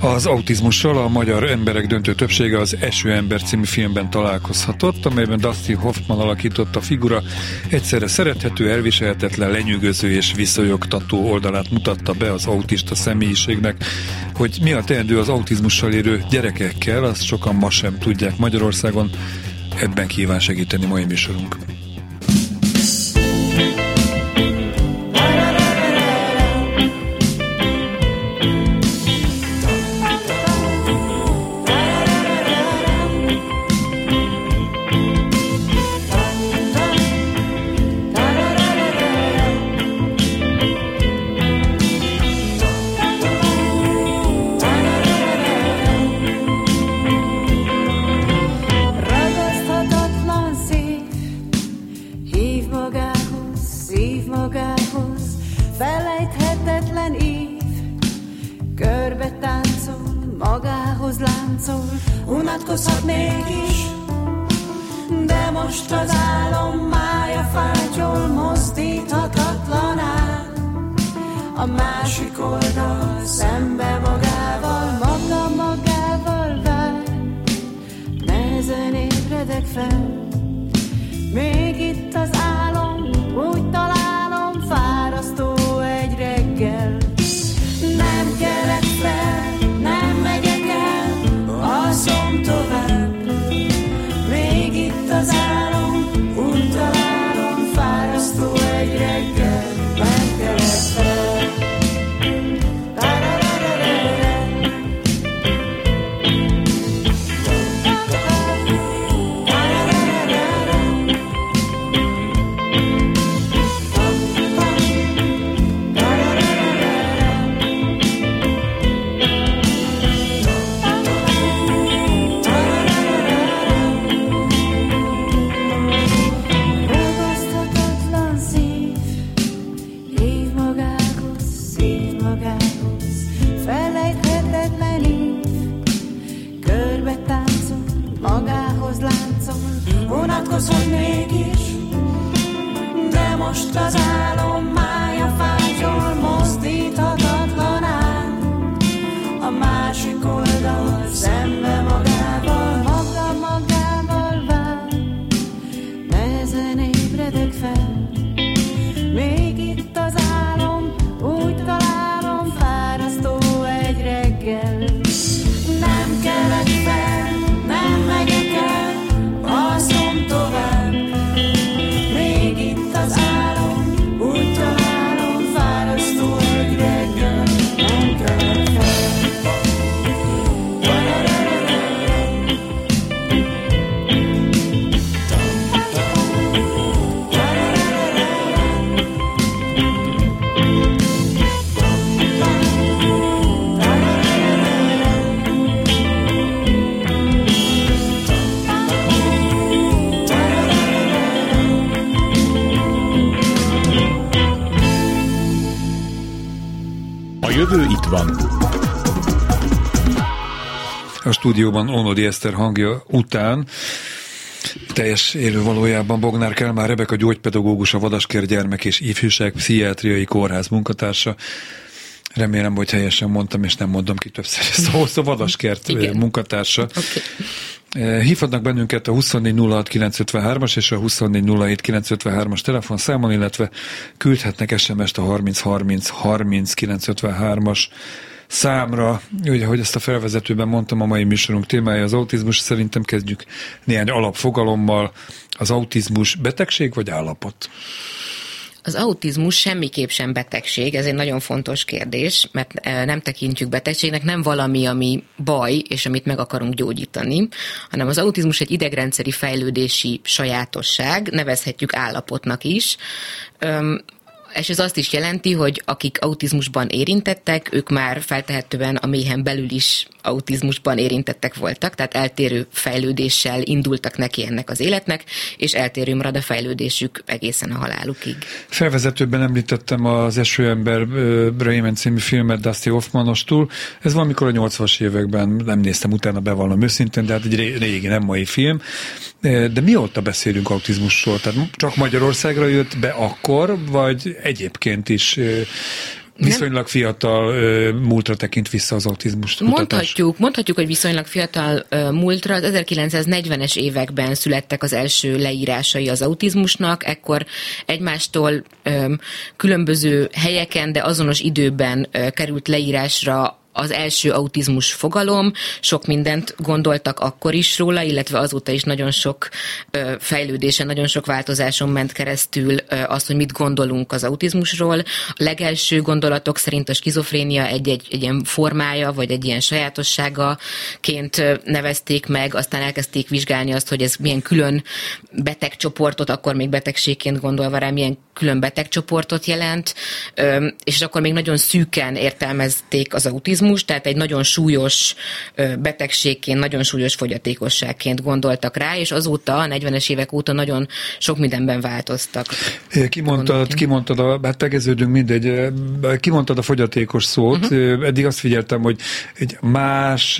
Az autizmussal a magyar emberek döntő többsége az Esőember című filmben találkozhatott, amelyben Dusty Hoffman alakította figura egyszerre szerethető, elviselhetetlen, lenyűgöző és visszajogtató oldalát mutatta be az autista személyiségnek. Hogy mi a teendő az autizmussal érő gyerekekkel, azt sokan ma sem tudják Magyarországon. Ebben kíván segíteni mai műsorunk. Stúdióban Onodi Eszter hangja után teljes élő valójában Bognár Kelmár Rebeka gyógypedagógus, a Vadasker Gyermek és Ifjúság Pszichiátriai Kórház munkatársa. Remélem, hogy helyesen mondtam, és nem mondom ki többször szó, szó Vadaskert Igen. munkatársa. Okay. Hívhatnak bennünket a 2406953-as és a 2407953-as telefonszámon, illetve küldhetnek SMS-t a 3030 30 953-as számra, ugye, hogy ezt a felvezetőben mondtam, a mai műsorunk témája az autizmus, szerintem kezdjük néhány alapfogalommal. Az autizmus betegség vagy állapot? Az autizmus semmiképp sem betegség, ez egy nagyon fontos kérdés, mert e, nem tekintjük betegségnek, nem valami, ami baj, és amit meg akarunk gyógyítani, hanem az autizmus egy idegrendszeri fejlődési sajátosság, nevezhetjük állapotnak is és ez azt is jelenti, hogy akik autizmusban érintettek, ők már feltehetően a méhen belül is autizmusban érintettek voltak, tehát eltérő fejlődéssel indultak neki ennek az életnek, és eltérő marad a fejlődésük egészen a halálukig. Felvezetőben említettem az Eső ember Bremen című filmet Dusty Hoffmanostól. Ez valamikor a 80-as években, nem néztem utána bevallom őszintén, de hát egy régi, nem mai film. De mióta beszélünk autizmusról? Tehát csak Magyarországra jött be akkor, vagy egyébként is viszonylag fiatal múltra tekint vissza az autizmus kutatás. Mondhatjuk, mondhatjuk, hogy viszonylag fiatal múltra. Az 1940-es években születtek az első leírásai az autizmusnak, ekkor egymástól különböző helyeken, de azonos időben került leírásra az első autizmus fogalom, sok mindent gondoltak akkor is róla, illetve azóta is nagyon sok fejlődésen, nagyon sok változáson ment keresztül az, hogy mit gondolunk az autizmusról. A legelső gondolatok szerint a skizofrénia egy-egy egy ilyen formája, vagy egy ilyen sajátosságaként nevezték meg, aztán elkezdték vizsgálni azt, hogy ez milyen külön betegcsoportot, akkor még betegségként gondolva rá, milyen külön betegcsoportot jelent, és akkor még nagyon szűken értelmezték az autizmus, autizmus, tehát egy nagyon súlyos betegségként, nagyon súlyos fogyatékosságként gondoltak rá, és azóta, a 40-es évek óta nagyon sok mindenben változtak. Kimondtad, kimondtad a, hát tegeződünk mindegy, kimondtad a fogyatékos szót, uh-huh. eddig azt figyeltem, hogy egy más,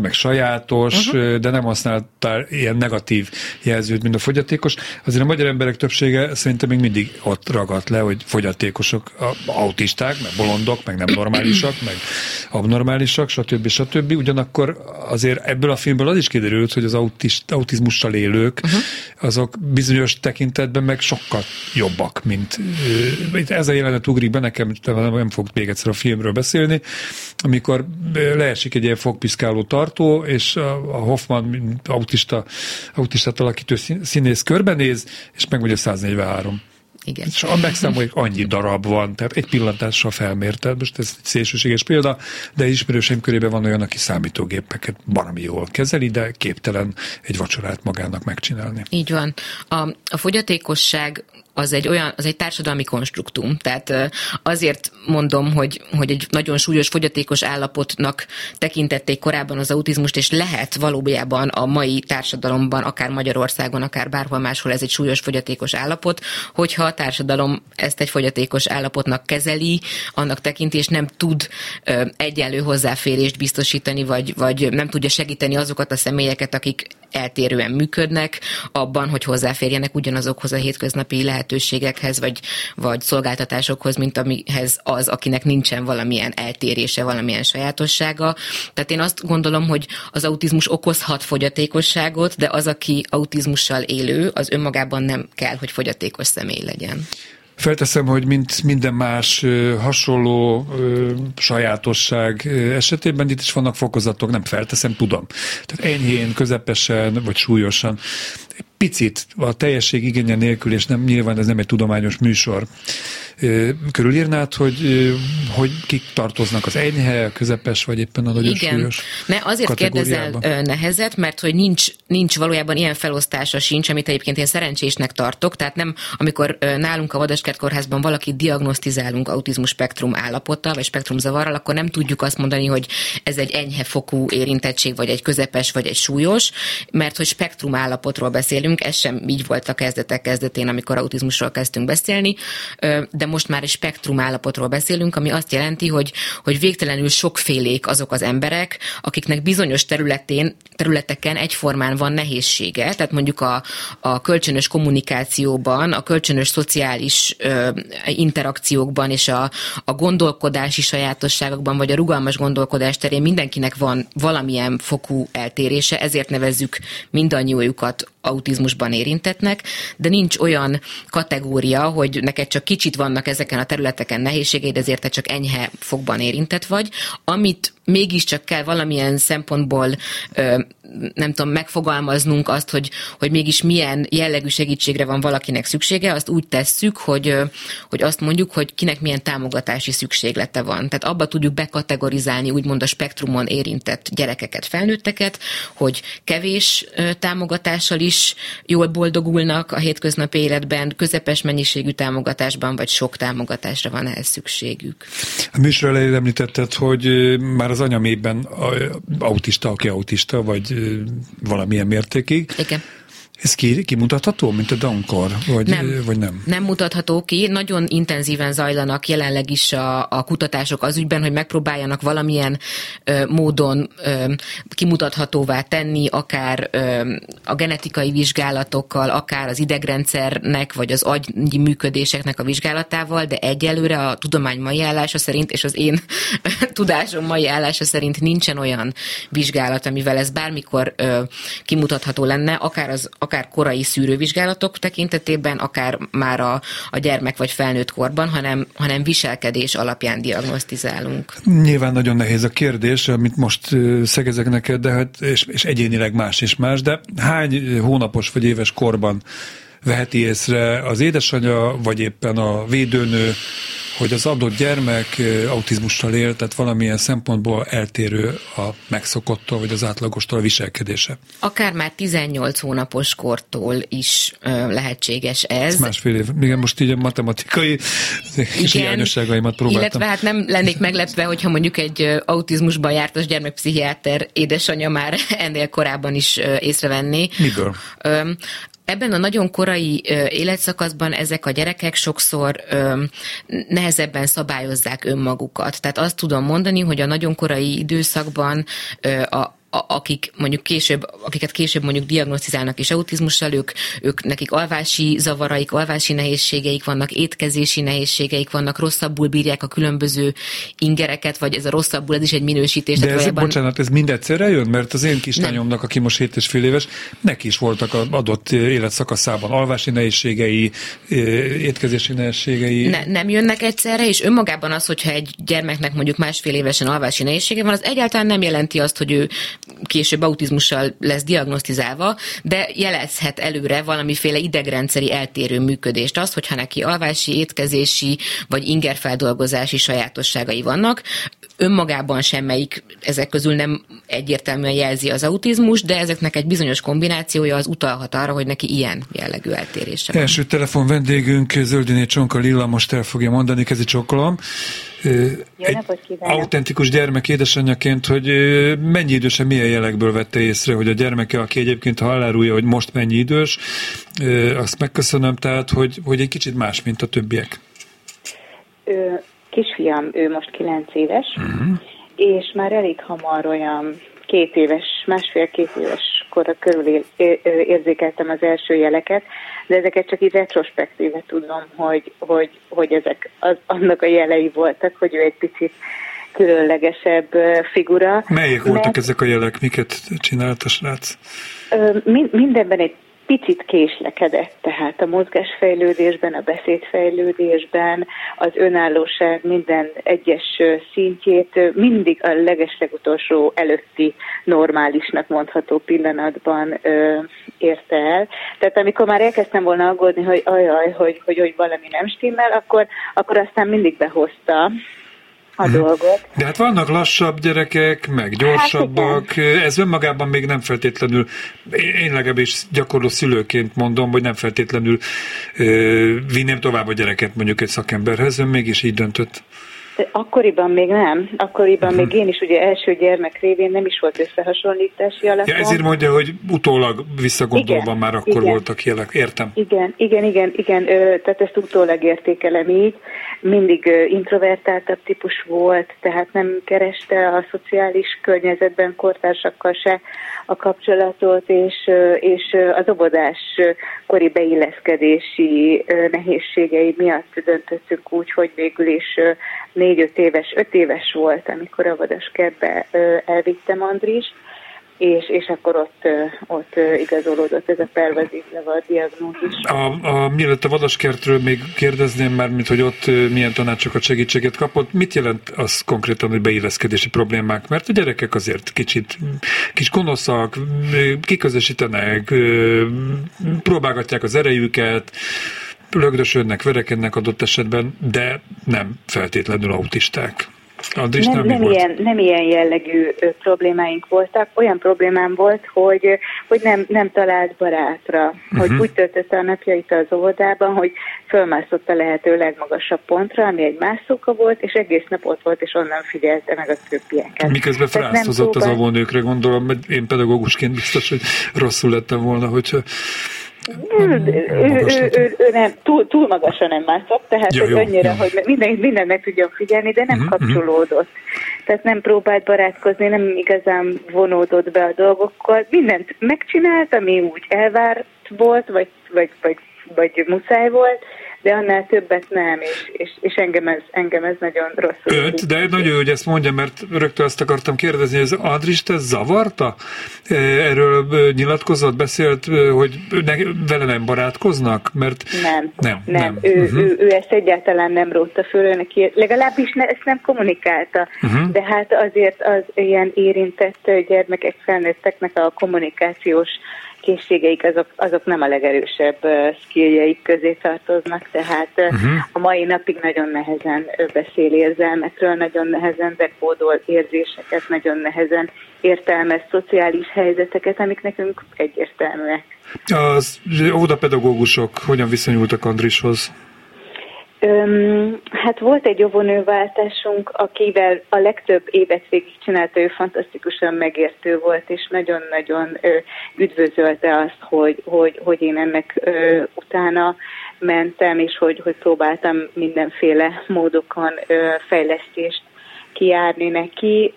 meg sajátos, uh-huh. de nem használtál ilyen negatív jelzőt, mint a fogyatékos. Azért a magyar emberek többsége szerintem még mindig ott ragadt le, hogy fogyatékosok, autisták, meg bolondok, meg nem normálisak, meg abnormálisak, stb. stb. Ugyanakkor azért ebből a filmből az is kiderült, hogy az autist, autizmussal élők, uh-huh. azok bizonyos tekintetben meg sokkal jobbak, mint ez a jelenet ugrik be, nekem nem fog még egyszer a filmről beszélni, amikor leesik egy ilyen fogpiszkáló tartó, és a Hoffman autista, autistát alakító színész körbenéz, és megmondja 143 igen. És megszámoljuk, annyi darab van, tehát egy pillantással felmérted, most ez egy szélsőséges példa, de ismerőseim körében van olyan, aki számítógépeket valami jól kezeli, de képtelen egy vacsorát magának megcsinálni. Így van. A, a fogyatékosság az egy olyan, az egy társadalmi konstruktum. Tehát azért mondom, hogy, hogy egy nagyon súlyos fogyatékos állapotnak tekintették korábban az autizmust, és lehet valójában a mai társadalomban, akár Magyarországon, akár bárhol máshol ez egy súlyos fogyatékos állapot, hogyha a társadalom ezt egy fogyatékos állapotnak kezeli, annak tekinti, és nem tud egyenlő hozzáférést biztosítani, vagy, vagy nem tudja segíteni azokat a személyeket, akik eltérően működnek, abban, hogy hozzáférjenek ugyanazokhoz a hétköznapi lehetőségekhez, vagy, vagy szolgáltatásokhoz, mint amihez az, akinek nincsen valamilyen eltérése, valamilyen sajátossága. Tehát én azt gondolom, hogy az autizmus okozhat fogyatékosságot, de az, aki autizmussal élő, az önmagában nem kell, hogy fogyatékos személy legyen. Felteszem, hogy mint minden más hasonló sajátosság esetében itt is vannak fokozatok, nem felteszem, tudom. Tehát enyhén, közepesen vagy súlyosan picit a teljesség igénye nélkül, és nem, nyilván ez nem egy tudományos műsor, körülírnád, hogy, hogy kik tartoznak az enyhe, a közepes, vagy éppen a nagyon Igen. súlyos mert azért kérdezel nehezet, mert hogy nincs, nincs valójában ilyen felosztása sincs, amit egyébként én szerencsésnek tartok, tehát nem, amikor nálunk a Vadaskert kórházban valaki diagnosztizálunk autizmus spektrum állapottal, vagy spektrum zavarral, akkor nem tudjuk azt mondani, hogy ez egy enyhe fokú érintettség, vagy egy közepes, vagy egy súlyos, mert hogy spektrum állapotról beszélünk, ez sem így volt a kezdetek kezdetén, amikor autizmusról kezdtünk beszélni, de most már egy spektrum állapotról beszélünk, ami azt jelenti, hogy, hogy végtelenül sokfélék azok az emberek, akiknek bizonyos területén, területeken egyformán van nehézsége, tehát mondjuk a, a kölcsönös kommunikációban, a kölcsönös szociális ö, interakciókban és a, a gondolkodási sajátosságokban, vagy a rugalmas gondolkodás terén mindenkinek van valamilyen fokú eltérése, ezért nevezzük mindannyiójukat autizmusban érintetnek, de nincs olyan kategória, hogy neked csak kicsit vannak ezeken a területeken nehézségeid, ezért te csak enyhe fogban érintett vagy. Amit mégiscsak kell valamilyen szempontból nem tudom, megfogalmaznunk azt, hogy, hogy mégis milyen jellegű segítségre van valakinek szüksége, azt úgy tesszük, hogy, hogy azt mondjuk, hogy kinek milyen támogatási szükséglete van. Tehát abba tudjuk bekategorizálni úgymond a spektrumon érintett gyerekeket, felnőtteket, hogy kevés támogatással is jól boldogulnak a hétköznapi életben, közepes mennyiségű támogatásban, vagy sok támogatásra van ehhez szükségük. A műsor elején említetted, hogy már az anyamében autista, aki autista, vagy valamilyen mértékig. Igen. Ez ki, kimutatható, mint a Dankor, vagy nem, vagy nem? Nem mutatható ki. Nagyon intenzíven zajlanak jelenleg is a, a kutatások az ügyben, hogy megpróbáljanak valamilyen ö, módon ö, kimutathatóvá tenni, akár ö, a genetikai vizsgálatokkal, akár az idegrendszernek, vagy az agyi működéseknek a vizsgálatával, de egyelőre a tudomány mai állása szerint, és az én tudásom mai állása szerint nincsen olyan vizsgálat, amivel ez bármikor ö, kimutatható lenne, akár az akár korai szűrővizsgálatok tekintetében, akár már a, a gyermek vagy felnőtt korban, hanem, hanem viselkedés alapján diagnosztizálunk. Nyilván nagyon nehéz a kérdés, amit most szegezek neked, de hát, és, és egyénileg más és más, de hány hónapos vagy éves korban veheti észre az édesanyja, vagy éppen a védőnő, hogy az adott gyermek autizmussal él, tehát valamilyen szempontból eltérő a megszokottól, vagy az átlagostól a viselkedése. Akár már 18 hónapos kortól is lehetséges ez. ez másfél év. Igen, most így a matematikai hiányosságaimat próbáltam. Illetve hát nem lennék meglepve, hogyha mondjuk egy autizmusban jártas gyermekpszichiáter édesanyja már ennél korábban is észrevenné. Miből? Ebben a nagyon korai életszakaszban ezek a gyerekek sokszor nehezebben szabályozzák önmagukat. Tehát azt tudom mondani, hogy a nagyon korai időszakban a, akik mondjuk később, akiket később mondjuk diagnosztizálnak is autizmussal, ők, ők nekik alvási zavaraik, alvási nehézségeik vannak, étkezési nehézségeik vannak, rosszabbul bírják a különböző ingereket, vagy ez a rosszabbul, ez is egy minősítés. De ez, valójában... bocsánat, ez mind egyszerre jön? Mert az én kislányomnak, aki most 7 és fél éves, neki is voltak az adott életszakaszában alvási nehézségei, étkezési nehézségei. Ne, nem jönnek egyszerre, és önmagában az, hogyha egy gyermeknek mondjuk másfél évesen alvási nehézsége van, az egyáltalán nem jelenti azt, hogy ő később autizmussal lesz diagnosztizálva, de jelezhet előre valamiféle idegrendszeri eltérő működést. Az, hogyha neki alvási, étkezési vagy ingerfeldolgozási sajátosságai vannak, önmagában semmelyik ezek közül nem egyértelműen jelzi az autizmus, de ezeknek egy bizonyos kombinációja az utalhat arra, hogy neki ilyen jellegű eltérése van. Első telefon vendégünk Zöldiné Csonka Lilla most el fogja mondani, kezi csokolom. Egy autentikus gyermek édesanyjaként, hogy mennyi idősen, milyen jelekből vette észre, hogy a gyermeke, aki egyébként ha elárulja, hogy most mennyi idős, azt megköszönöm, tehát, hogy, hogy egy kicsit más, mint a többiek. Kisfiam, ő most 9 éves, uh-huh. és már elég hamar olyan két éves, másfél-két éves kora körül érzékeltem az első jeleket, de ezeket csak így retrospektíve tudom, hogy, hogy, hogy ezek az, annak a jelei voltak, hogy ő egy picit különlegesebb figura. Melyek voltak Mert, ezek a jelek? Miket csinált a srác? Mindenben egy picit késlekedett, tehát a mozgásfejlődésben, a beszédfejlődésben, az önállóság minden egyes szintjét mindig a legeslegutolsó előtti normálisnak mondható pillanatban ö, érte el. Tehát amikor már elkezdtem volna aggódni, hogy ajaj, hogy, hogy, hogy valami nem stimmel, akkor, akkor aztán mindig behozta a hmm. dolgot. De hát vannak lassabb gyerekek, meg gyorsabbak, hát ez önmagában még nem feltétlenül, én legalábbis gyakorló szülőként mondom, hogy nem feltétlenül vinném tovább a gyereket mondjuk egy szakemberhez, ön mégis így döntött. Akkoriban még nem. Akkoriban uh-huh. még én is ugye első gyermek révén nem is volt összehasonlítási alapon. Ja, ezért mondja, hogy utólag visszagondolva igen, már akkor igen. voltak jelek. Értem. Igen, igen, igen, igen. Tehát ezt utólag értékelem így. Mindig introvertáltabb típus volt, tehát nem kereste a szociális környezetben kortársakkal se a kapcsolatot, és, és az obodás kori beilleszkedési nehézségei miatt döntöttünk úgy, hogy végül is négy-öt éves, öt éves volt, amikor a Vadaskertbe elvittem Andris, és, és akkor ott, ott igazolódott ez a pervazív levad diagnózis. A, a, mielőtt a vadaskertről még kérdezném már, mint hogy ott milyen tanácsokat, segítséget kapott, mit jelent az konkrétan, hogy beilleszkedési problémák? Mert a gyerekek azért kicsit kis gonoszak, kiközösítenek, próbálgatják az erejüket, lögdösödnek, verekednek adott esetben, de nem feltétlenül autisták. Andris nem, nem, ilyen, nem ilyen jellegű problémáink voltak. Olyan problémám volt, hogy, hogy nem, nem talált barátra, uh-huh. hogy úgy töltötte a napjait az óvodában, hogy fölmászott a lehető legmagasabb pontra, ami egy mászóka volt, és egész nap ott volt, és onnan figyelte meg a többieket. Miközben frászozott az óvónőkre, gondolom, én pedagógusként biztos, hogy rosszul lettem volna, hogyha ő, nem, túl, túl magasan nem mászott, tehát ja, hogy annyira, ja. hogy minden, minden meg tudjon figyelni, de nem uh-huh, kapcsolódott. Tehát nem próbált barátkozni, nem igazán vonódott be a dolgokkal. Mindent megcsinált, ami úgy elvárt volt, vagy, vagy, vagy, vagy muszáj volt, de annál többet nem, és, és, és engem, ez, engem ez nagyon rosszul. Önt, de nagyon jó, hogy ezt mondja, mert rögtön azt akartam kérdezni, hogy az Andris te zavarta? E, erről nyilatkozott, beszélt, hogy ne, vele nem barátkoznak? Mert nem, nem. nem. nem. Ő, uh-huh. ő, ő, ezt egyáltalán nem rótta föl, neki legalábbis ne, ezt nem kommunikálta, uh-huh. de hát azért az ilyen érintett gyermekek, felnőtteknek a kommunikációs készségeik azok, azok nem a legerősebb skilljeik közé tartoznak, tehát uh-huh. a mai napig nagyon nehezen beszél érzelmekről, nagyon nehezen dekódol érzéseket, nagyon nehezen értelmez szociális helyzeteket, amik nekünk egyértelműek. Az óvodapedagógusok hogyan viszonyultak Andrishoz? Öm, hát volt egy óvónőváltásunk, akivel a legtöbb évet végigcsinálta, ő fantasztikusan megértő volt, és nagyon-nagyon üdvözölte azt, hogy, hogy, hogy én ennek ö, utána mentem, és hogy, hogy próbáltam mindenféle módokon ö, fejlesztést kiárni neki,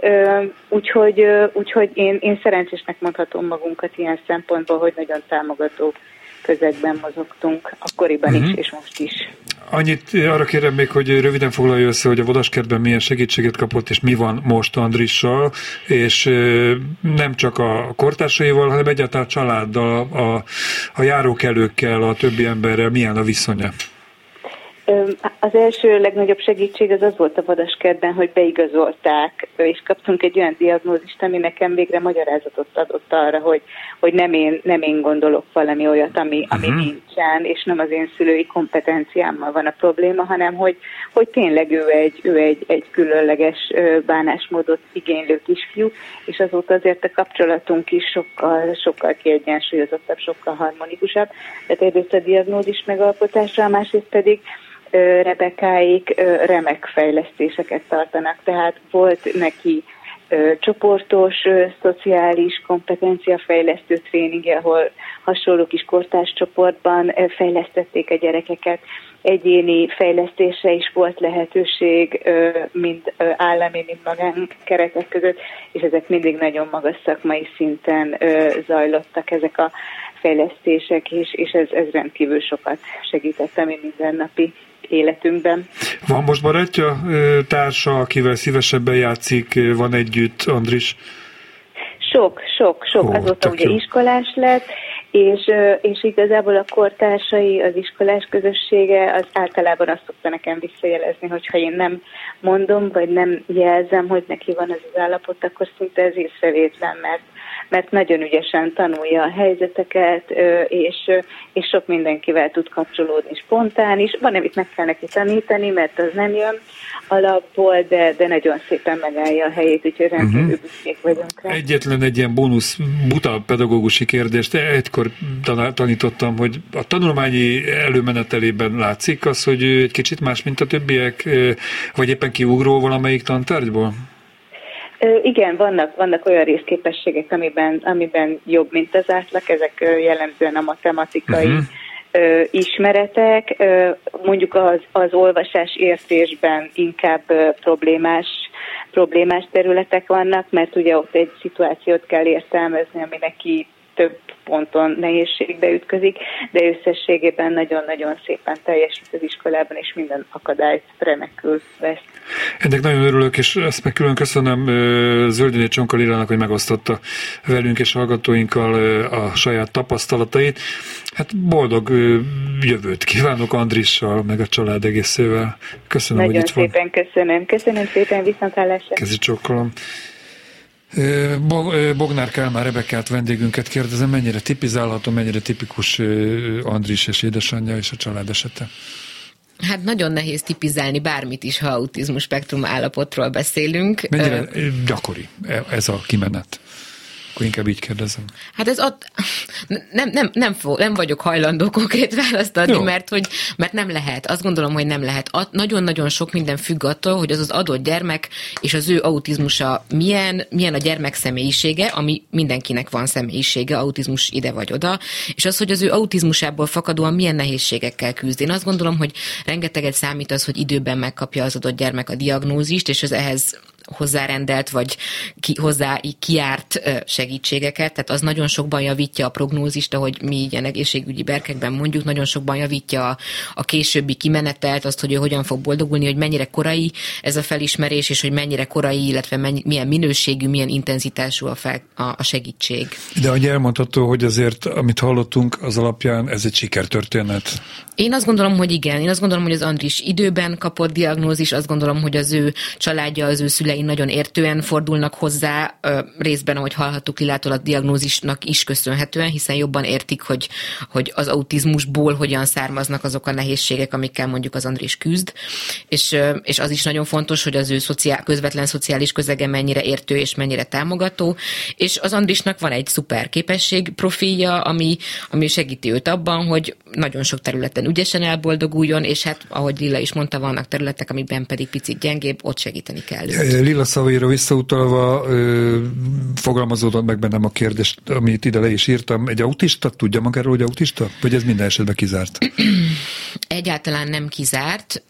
úgyhogy, úgyhogy én, én szerencsésnek mondhatom magunkat ilyen szempontból, hogy nagyon támogató közegben mozogtunk, akkoriban uh-huh. is, mhm. és most is. Annyit arra kérem még, hogy röviden foglalja össze, hogy a Vadaskertben milyen segítséget kapott, és mi van most Andrissal, és nem csak a kortársaival, hanem egyáltalán a családdal, a, a járókelőkkel, a többi emberrel milyen a viszonya. Az első legnagyobb segítség az az volt a vadaskertben, hogy beigazolták, és kaptunk egy olyan diagnózist, ami nekem végre magyarázatot adott arra, hogy, hogy nem, én, nem én gondolok valami olyat, ami, ami uh-huh. nincsen, és nem az én szülői kompetenciámmal van a probléma, hanem hogy, hogy tényleg ő egy, ő egy, egy különleges bánásmódot igénylő kisfiú, és azóta azért a kapcsolatunk is sokkal, sokkal kiegyensúlyozottabb, sokkal harmonikusabb. Tehát egyrészt a diagnózis megalkotása, másrészt pedig Rebekáik remek fejlesztéseket tartanak, tehát volt neki csoportos, szociális kompetenciafejlesztő tréningje, ahol hasonló kis kortárs csoportban fejlesztették a gyerekeket. Egyéni fejlesztésre is volt lehetőség, mind állami, mind magánkeretek között, és ezek mindig nagyon magas szakmai szinten zajlottak ezek a fejlesztések, és, és ez, ez rendkívül sokat segített a mi mindennapi életünkben. Van most barátja, társa, akivel szívesebben játszik, van együtt, Andris? Sok, sok, sok. Ó, Azóta ugye jó. iskolás lett, és, és igazából a kortársai, az iskolás közössége az általában azt szokta nekem visszajelezni, hogyha én nem mondom, vagy nem jelzem, hogy neki van ez az állapot, akkor szinte ez észrevétlen, mert mert nagyon ügyesen tanulja a helyzeteket, és, és sok mindenkivel tud kapcsolódni spontán is. Van, amit meg kell neki tanítani, mert az nem jön alapból, de, de nagyon szépen megállja a helyét, úgyhogy rendkívül uh-huh. büszkék vagyunk rá. Egyetlen egy ilyen bónusz buta pedagógusi kérdést. Egykor tanítottam, hogy a tanulmányi előmenetelében látszik az, hogy egy kicsit más, mint a többiek, vagy éppen kiugró valamelyik tantárgyból? Igen, vannak, vannak olyan részképességek, amiben, amiben jobb, mint az átlag, ezek jellemzően a matematikai uh-huh. ismeretek, mondjuk az, az olvasás értésben inkább problémás, problémás területek vannak, mert ugye ott egy szituációt kell értelmezni, ami neki több ponton nehézségbe ütközik, de összességében nagyon-nagyon szépen teljesít az iskolában, és minden akadályt remekül vesz. Ennek nagyon örülök, és ezt meg külön köszönöm Zöldiné Csonka Lilának, hogy megosztotta velünk és hallgatóinkkal a saját tapasztalatait. Hát boldog jövőt kívánok Andrissal, meg a család egészével. Köszönöm, nagyon hogy itt szépen van. köszönöm. Köszönöm szépen, viszontlátásra. Kezi csokkolom. Bognár Kálmán Rebekát vendégünket kérdezem, mennyire tipizálható, mennyire tipikus Andris és édesanyja és a család esete? Hát nagyon nehéz tipizálni bármit is, ha autizmus spektrum állapotról beszélünk. Mennyire gyakori ez a kimenet? Akkor inkább így kérdezem. Hát ez ott, nem, nem, nem, nem vagyok hajlandó konkrét választ adni, mert, hogy, mert nem lehet. Azt gondolom, hogy nem lehet. Nagyon-nagyon sok minden függ attól, hogy az az adott gyermek és az ő autizmusa milyen, milyen a gyermek személyisége, ami mindenkinek van személyisége, autizmus ide vagy oda, és az, hogy az ő autizmusából fakadóan milyen nehézségekkel küzd. Én azt gondolom, hogy rengeteget számít az, hogy időben megkapja az adott gyermek a diagnózist, és az ehhez hozzárendelt, vagy ki, hozzá kiárt segítségeket, tehát az nagyon sokban javítja a prognózist, ahogy mi ilyen egészségügyi berkekben mondjuk, nagyon sokban javítja a, a későbbi kimenetelt, azt, hogy ő hogyan fog boldogulni, hogy mennyire korai ez a felismerés, és hogy mennyire korai, illetve mennyi, milyen minőségű, milyen intenzitású a, fel, a, a segítség. De hogy elmondható, hogy azért, amit hallottunk, az alapján ez egy sikertörténet. Én azt gondolom, hogy igen. Én azt gondolom, hogy az Andris időben kapott diagnózis, azt gondolom, hogy az ő családja, az ő szülei nagyon értően fordulnak hozzá, részben, ahogy hallhattuk a diagnózisnak is köszönhetően, hiszen jobban értik, hogy, hogy az autizmusból hogyan származnak azok a nehézségek, amikkel mondjuk az Andris küzd. És, és az is nagyon fontos, hogy az ő szociál, közvetlen szociális közege mennyire értő és mennyire támogató. És az Andrisnak van egy szuper képesség profilja, ami, ami segíti őt abban, hogy nagyon sok területen ügyesen elboldoguljon, és hát, ahogy Lilla is mondta, vannak területek, amikben pedig picit gyengébb, ott segíteni kell. Őt. Lilla szavaira visszautalva fogalmazódott meg bennem a kérdés, amit ide le is írtam. Egy autista tudja magáról, hogy autista? Vagy ez minden esetben kizárt? Egyáltalán nem kizárt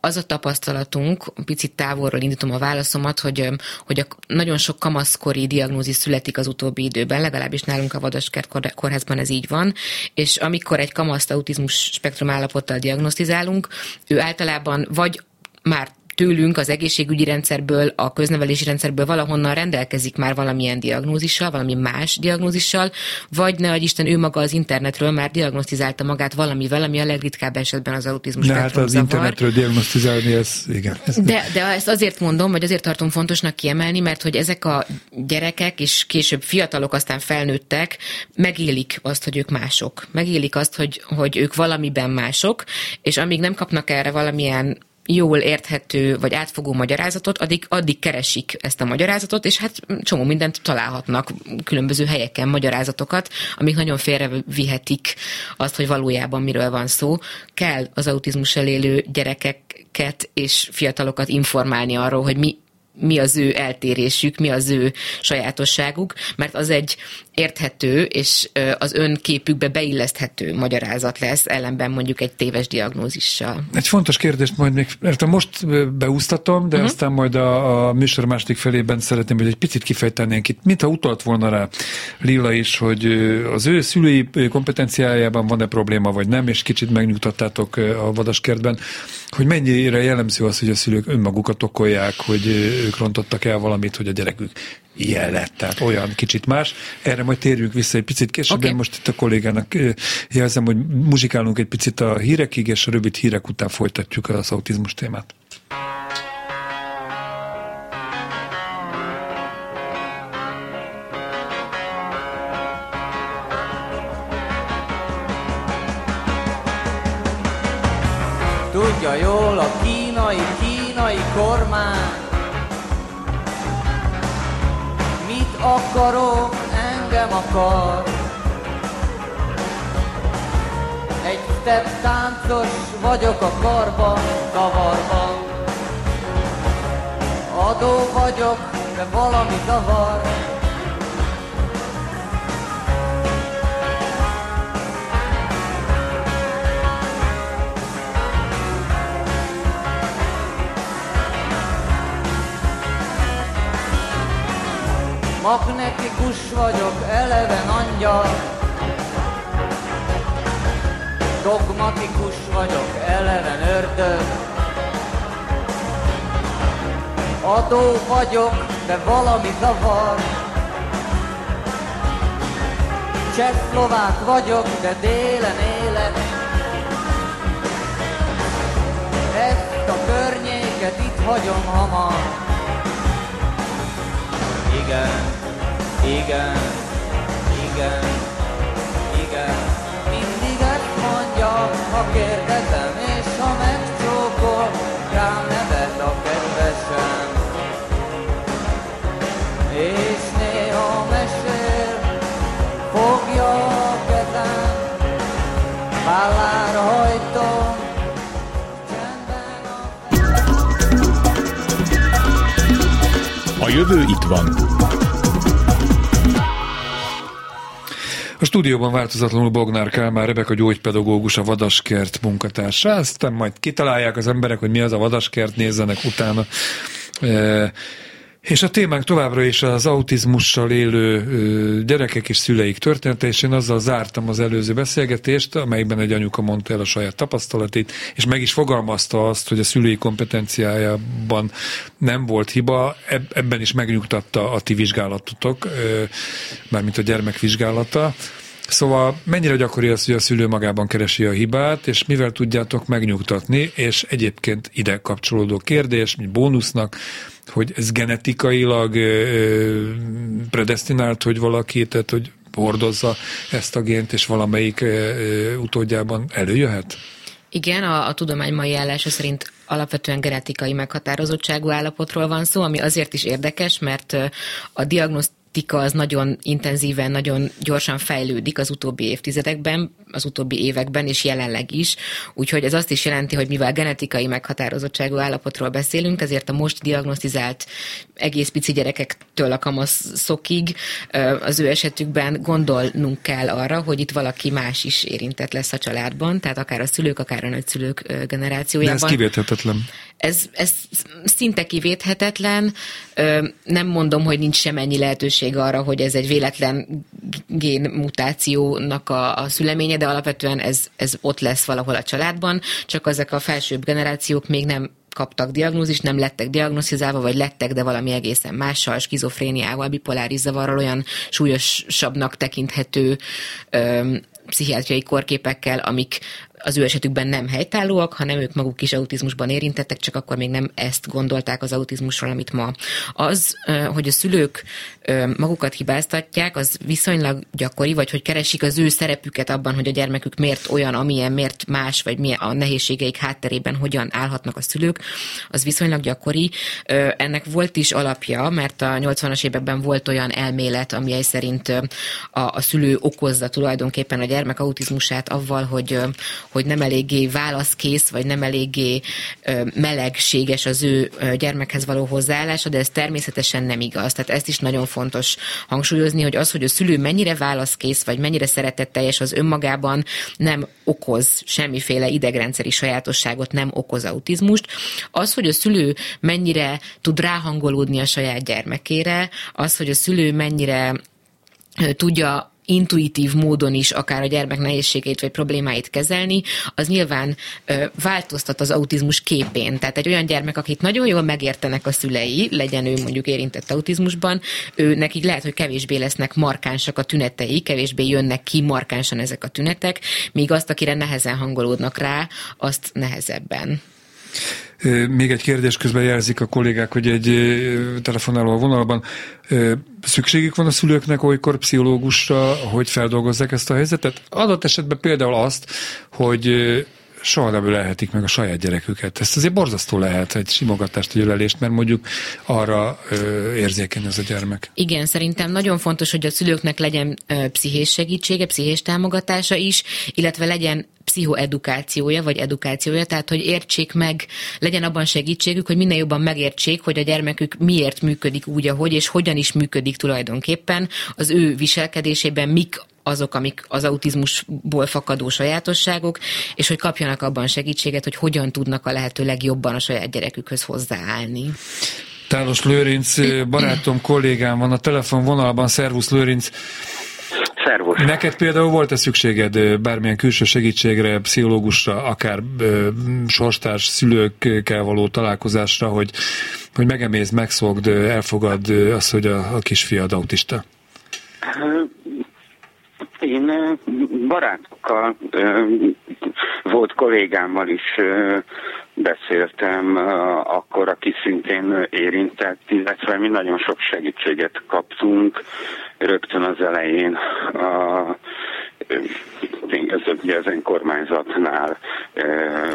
az a tapasztalatunk, picit távolról indítom a válaszomat, hogy, hogy a nagyon sok kamaszkori diagnózis születik az utóbbi időben, legalábbis nálunk a Vadaskert kórházban ez így van, és amikor egy kamaszt autizmus spektrum állapottal diagnosztizálunk, ő általában vagy már tőlünk az egészségügyi rendszerből, a köznevelési rendszerből valahonnan rendelkezik már valamilyen diagnózissal, valami más diagnózissal, vagy ne Isten ő maga az internetről már diagnosztizálta magát valamivel, ami a legritkább esetben az autizmus. De hát az zavar. internetről diagnosztizálni, ez igen. De, de ezt azért mondom, vagy azért tartom fontosnak kiemelni, mert hogy ezek a gyerekek és később fiatalok, aztán felnőttek, megélik azt, hogy ők mások. Megélik azt, hogy, hogy ők valamiben mások, és amíg nem kapnak erre valamilyen jól érthető vagy átfogó magyarázatot, addig, addig keresik ezt a magyarázatot, és hát csomó mindent találhatnak különböző helyeken magyarázatokat, amik nagyon félrevihetik azt, hogy valójában miről van szó. Kell az autizmussal élő gyerekeket és fiatalokat informálni arról, hogy mi mi az ő eltérésük, mi az ő sajátosságuk, mert az egy érthető és az önképükbe beilleszthető magyarázat lesz, ellenben mondjuk egy téves diagnózissal. Egy fontos kérdést majd még, mert most beúsztatom, de uh-huh. aztán majd a, a műsor második felében szeretném, hogy egy picit kifejtenénk itt, mintha utalt volna rá Lila is, hogy az ő szülői kompetenciájában van-e probléma, vagy nem, és kicsit megnyugtattátok a vadaskertben, hogy mennyire jellemző az, hogy a szülők önmagukat okolják, hogy ők rontottak el valamit, hogy a gyerekük ilyen lett, tehát olyan kicsit más. Erre majd térjünk vissza egy picit később, okay. most itt a kollégának jelzem, hogy muzsikálunk egy picit a hírekig, és a rövid hírek után folytatjuk az autizmus témát. Tudja jól a kínai, kínai kormány, akarok, engem akar. Egy step táncos vagyok a karban, kavarban. Adó vagyok, de valami zavar. Magnetikus vagyok, eleven angyal. Dogmatikus vagyok, eleven ördög. Adó vagyok, de valami zavar. Csehszlovák vagyok, de délen élek. Ezt a környéket itt hagyom hamar. Igen, igen, igen, igen. Mindig ezt mondja, ha kérdezem, és ha megcsókol, rám nevet a kedvesem. És néha mesél, fogja a kezem, vállára hajtom, a jövő itt van. Stúdióban változatlanul Bognár Kálmár, Rebeka gyógypedagógus, a Vadaskert munkatársa. Aztán majd kitalálják az emberek, hogy mi az a Vadaskert, nézzenek utána. E, és a témánk továbbra is az autizmussal élő gyerekek és szüleik története, és én azzal zártam az előző beszélgetést, amelyben egy anyuka mondta el a saját tapasztalatét, és meg is fogalmazta azt, hogy a szülői kompetenciájában nem volt hiba, ebben is megnyugtatta a ti vizsgálatotok, mármint a gyermek vizsgálata. Szóval mennyire gyakori az, hogy a szülő magában keresi a hibát, és mivel tudjátok megnyugtatni, és egyébként ide kapcsolódó kérdés, mint bónusznak, hogy ez genetikailag predestinált, hogy valaki, tehát hogy hordozza ezt a gént, és valamelyik utódjában előjöhet? Igen, a, a tudomány mai állása szerint alapvetően genetikai meghatározottságú állapotról van szó, ami azért is érdekes, mert a diagnoszt diagnosztika az nagyon intenzíven, nagyon gyorsan fejlődik az utóbbi évtizedekben, az utóbbi években, és jelenleg is. Úgyhogy ez azt is jelenti, hogy mivel genetikai meghatározottságú állapotról beszélünk, ezért a most diagnosztizált egész pici gyerekektől a kamaszokig az ő esetükben gondolnunk kell arra, hogy itt valaki más is érintett lesz a családban, tehát akár a szülők, akár a nagyszülők generációjában. De ez kivéthetetlen. Ez, ez szinte kivéthetetlen. Nem mondom, hogy nincs semennyi lehetőség arra, hogy ez egy véletlen génmutációnak a, a szüleménye, de alapvetően ez, ez ott lesz valahol a családban, csak ezek a felsőbb generációk még nem kaptak diagnózist, nem lettek diagnosztizálva, vagy lettek, de valami egészen mással, skizofréniával, bipoláris zavarral, olyan súlyosabbnak tekinthető ö, pszichiátriai korképekkel, amik az ő esetükben nem helytállóak, hanem ők maguk is autizmusban érintettek, csak akkor még nem ezt gondolták az autizmusról, amit ma. Az, hogy a szülők magukat hibáztatják, az viszonylag gyakori, vagy hogy keresik az ő szerepüket abban, hogy a gyermekük miért olyan, amilyen, miért más, vagy milyen a nehézségeik hátterében hogyan állhatnak a szülők, az viszonylag gyakori. Ennek volt is alapja, mert a 80-as években volt olyan elmélet, ami szerint a, a szülő okozza tulajdonképpen a gyermek autizmusát avval, hogy, hogy nem eléggé válaszkész, vagy nem eléggé melegséges az ő gyermekhez való hozzáállása, de ez természetesen nem igaz. Tehát ezt is nagyon fontos hangsúlyozni, hogy az, hogy a szülő mennyire válaszkész, vagy mennyire szeretetteljes az önmagában nem okoz semmiféle idegrendszeri sajátosságot, nem okoz autizmust. Az, hogy a szülő mennyire tud ráhangolódni a saját gyermekére, az, hogy a szülő mennyire tudja intuitív módon is akár a gyermek nehézségeit vagy problémáit kezelni, az nyilván ö, változtat az autizmus képén. Tehát egy olyan gyermek, akit nagyon jól megértenek a szülei, legyen ő mondjuk érintett autizmusban, ő nekik lehet, hogy kevésbé lesznek markánsak a tünetei, kevésbé jönnek ki markánsan ezek a tünetek, míg azt, akire nehezen hangolódnak rá, azt nehezebben. Még egy kérdés közben jelzik a kollégák, hogy egy telefonáló a vonalban szükségük van a szülőknek olykor pszichológusra, hogy feldolgozzák ezt a helyzetet? Adott esetben például azt, hogy soha nem ölelhetik meg a saját gyereküket. Ez azért borzasztó lehet, egy simogatást, egy ölelést, mert mondjuk arra ö, érzékeny ez a gyermek. Igen, szerintem nagyon fontos, hogy a szülőknek legyen ö, pszichés segítsége, pszichés támogatása is, illetve legyen pszichoedukációja, vagy edukációja, tehát hogy értsék meg, legyen abban segítségük, hogy minél jobban megértsék, hogy a gyermekük miért működik úgy, ahogy, és hogyan is működik tulajdonképpen az ő viselkedésében, mik azok, amik az autizmusból fakadó sajátosságok, és hogy kapjanak abban segítséget, hogy hogyan tudnak a lehető legjobban a saját gyerekükhöz hozzáállni. Tálos Lőrinc barátom, kollégám van a telefonvonalban. Szervusz Lőrinc! Szervusz. Neked például volt-e szükséged bármilyen külső segítségre, pszichológusra, akár ö, sorstárs szülőkkel való találkozásra, hogy, hogy megemész, megszokd, elfogad azt, hogy a, a kisfiad autista? Én barátokkal, volt kollégámmal is beszéltem, akkor, aki szintén érintett, illetve mi nagyon sok segítséget kaptunk rögtön az elején. A, az önkormányzatnál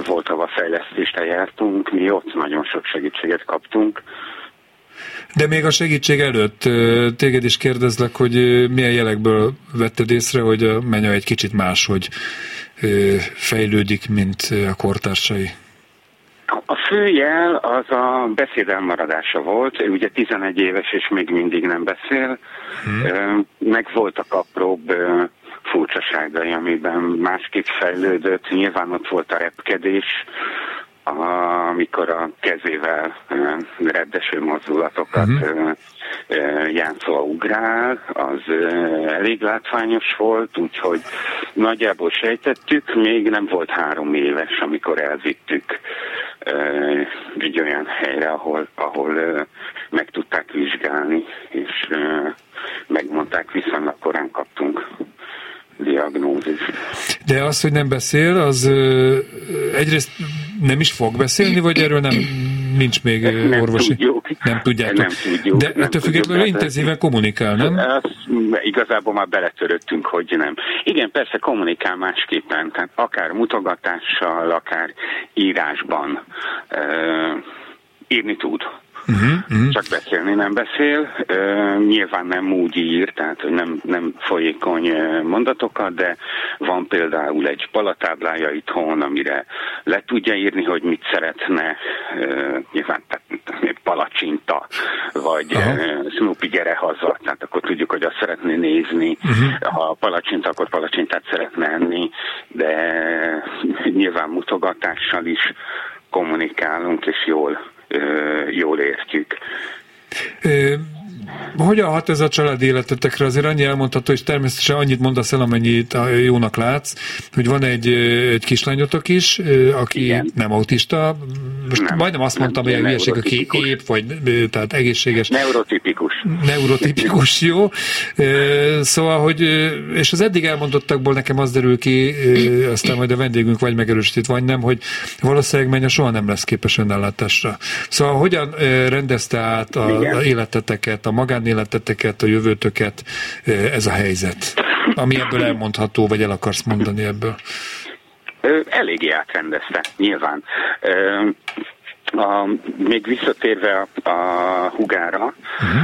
volt, ahol fejlesztésre jártunk, mi ott nagyon sok segítséget kaptunk. De még a segítség előtt téged is kérdezlek, hogy milyen jelekből vetted észre, hogy a menya egy kicsit máshogy fejlődik, mint a kortársai? A fő jel az a beszédelmaradása volt. Ő ugye 11 éves, és még mindig nem beszél. Hmm. Meg voltak apróbb furcsaságai, amiben másképp fejlődött. Nyilván ott volt a repkedés, amikor a kezével reddeső mozdulatokat uh-huh. játszva ugrál, az elég látványos volt, úgyhogy nagyjából sejtettük, még nem volt három éves, amikor elvittük egy olyan helyre, ahol, ahol meg tudták vizsgálni, és megmondták, viszonylag korán kaptunk diagnózis. De az, hogy nem beszél, az egyrészt nem is fog beszélni, vagy erről nem nincs még nem orvosi? Tudjuk. Nem tudjátok. Nem tudjuk. De nem ettől függetlenül intenzíven kommunikál, nem? Azt igazából már beletöröttünk, hogy nem. Igen, persze kommunikál másképpen, tehát akár mutogatással, akár írásban írni tud. Uh-huh, uh-huh. Csak beszélni nem beszél. Uh, nyilván nem úgy ír, tehát hogy nem, nem folyékony mondatokat, de van például egy palatáblája itthon, amire le tudja írni, hogy mit szeretne. Uh, nyilván tehát, palacsinta, vagy uh, Snoopy gyere haza, tehát akkor tudjuk, hogy azt szeretné nézni. Uh-huh. Ha palacsinta, akkor palacsintát szeretne enni, de nyilván mutogatással is kommunikálunk, és jól jól értjük. Hogyan hat ez a család életetekre? Azért annyi elmondható, és természetesen annyit mondasz el, amennyit jónak látsz, hogy van egy, egy kislányotok is, aki Igen. nem autista, most nem, majdnem azt mondtam, hogy a hülyeség, aki épp, vagy tehát egészséges. Neurotipikus. Neurotipikus, jó. Szóval, hogy, és az eddig elmondottakból nekem az derül ki, aztán majd a vendégünk vagy megerősített, vagy nem, hogy valószínűleg menye soha nem lesz képes önellátásra. Szóval hogyan rendezte át a, a életeteket, a magánéleteteket, a jövőtöket ez a helyzet? Ami ebből elmondható, vagy el akarsz mondani ebből? Eléggé átrendezte, nyilván. A, még visszatérve a, a hugára, uh-huh.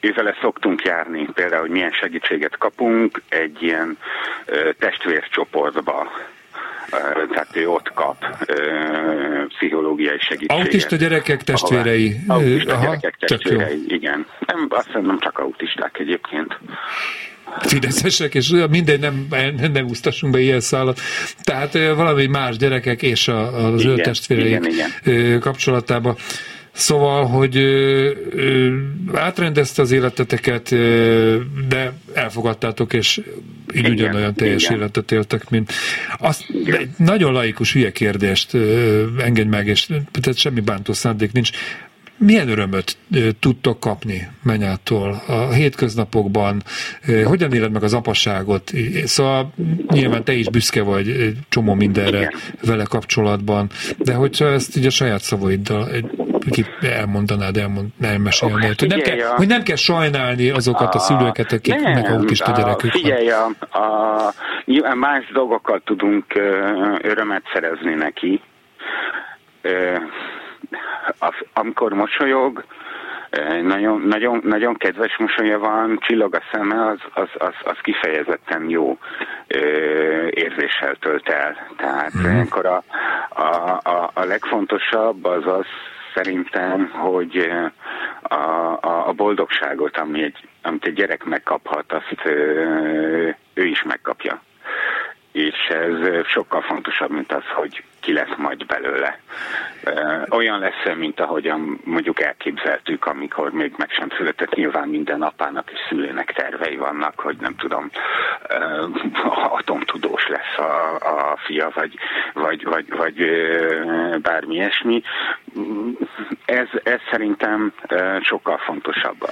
ővele szoktunk járni, például, hogy milyen segítséget kapunk egy ilyen ö, testvércsoportba, tehát ő ott kap pszichológiai segítséget. Autista gyerekek testvérei. Autista Aha, gyerekek testvérei, igen. Nem, azt nem csak autisták egyébként fideszesek, és minden nem, nem, nem úsztassunk be ilyen szállat. Tehát valami más gyerekek és a, az ő testvéreik igen, igen. kapcsolatába. Szóval, hogy ö, ö, átrendezte az életeteket, ö, de elfogadtátok, és így igen, ugyanolyan teljes igen. életet éltek, mint... Azt, egy nagyon laikus hülye kérdést ö, engedj meg, és tehát semmi bántó szándék nincs. Milyen örömöt tudtok kapni Menyától a hétköznapokban? Hogyan éled meg az apasságot? Szóval nyilván te is büszke vagy csomó mindenre Igen. vele kapcsolatban, de hogyha ezt így a saját szavaiddal egy elmondanád, elmond, elmesélnéd, hogy, nem kell, a... hogy nem kell sajnálni azokat a szülőket, akiknek autista gyerekük van. Figyelj, a, a, más dolgokkal tudunk örömet szerezni neki, amikor mosolyog, nagyon, nagyon, nagyon kedves mosolya van, csillog a szeme, az, az, az, az kifejezetten jó érzéssel tölt el. Tehát mm. ilyenkor a, a, a, a legfontosabb az az szerintem, hogy a, a, a boldogságot, ami egy, amit egy gyerek megkaphat, azt ő is megkapja. És ez sokkal fontosabb, mint az, hogy ki lesz majd belőle. Olyan lesz, mint ahogyan mondjuk elképzeltük, amikor még meg sem született, nyilván minden apának és szülőnek tervei vannak, hogy nem tudom, atomtudós lesz a, a fia, vagy, vagy, vagy, vagy bármi ilyesmi. Ez, ez szerintem sokkal fontosabb.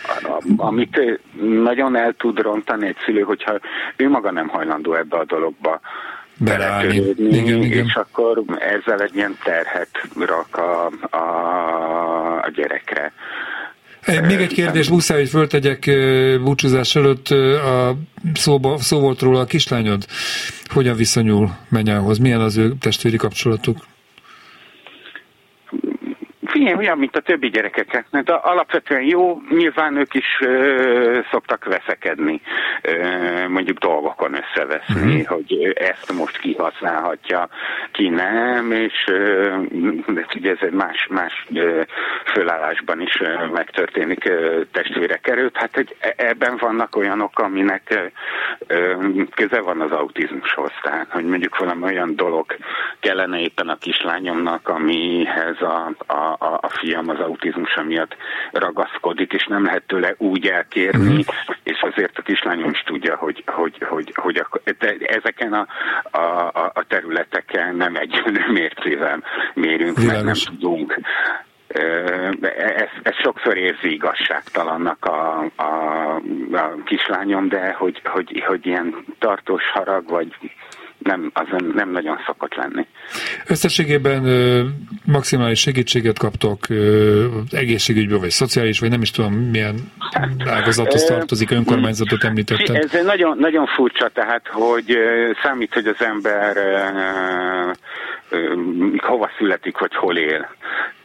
Amit nagyon el tud rontani egy szülő, hogyha ő maga nem hajlandó ebbe a dologba Igen, igen. És akkor ezzel egy ilyen terhet rak a, a, a gyerekre. Még egy kérdés, muszáj, hogy föltegyek búcsúzás előtt. A szóba, szó volt róla a kislányod. Hogyan viszonyul Menyához? Milyen az ő testvéri kapcsolatuk? Figyelj, olyan, mint a többi gyerekeket, de alapvetően jó, nyilván ők is ö, szoktak veszekedni, ö, mondjuk dolgokon összeveszni, uh-huh. hogy ezt most kihasználhatja, ki nem, és ö, de ugye ez egy más, más ö, fölállásban is ö, megtörténik ö, testvérek erőt, hát hogy e, ebben vannak olyanok, aminek ö, köze van az autizmushoz, tehát hogy mondjuk valami olyan dolog kellene éppen a kislányomnak, amihez a, a, a, a fiam az autizmusa miatt ragaszkodik, és nem lehet tőle úgy elkérni, mm. és azért a kislányom is tudja, hogy, hogy, hogy, hogy a, de ezeken a, a, a területeken nem egy mércével mérünk, Világos. mert nem tudunk ez, ez sokszor érzi igazságtalannak a, a, a kislányom, de hogy, hogy, hogy ilyen tartós harag, vagy nem, az nem nagyon szokott lenni. Összességében ö, maximális segítséget kaptok ö, egészségügyből, vagy szociális, vagy nem is tudom milyen ágazathoz tartozik, önkormányzatot említettem. Ez nagyon, nagyon furcsa, tehát, hogy számít, hogy az ember ö, ö, hova születik, vagy hol él.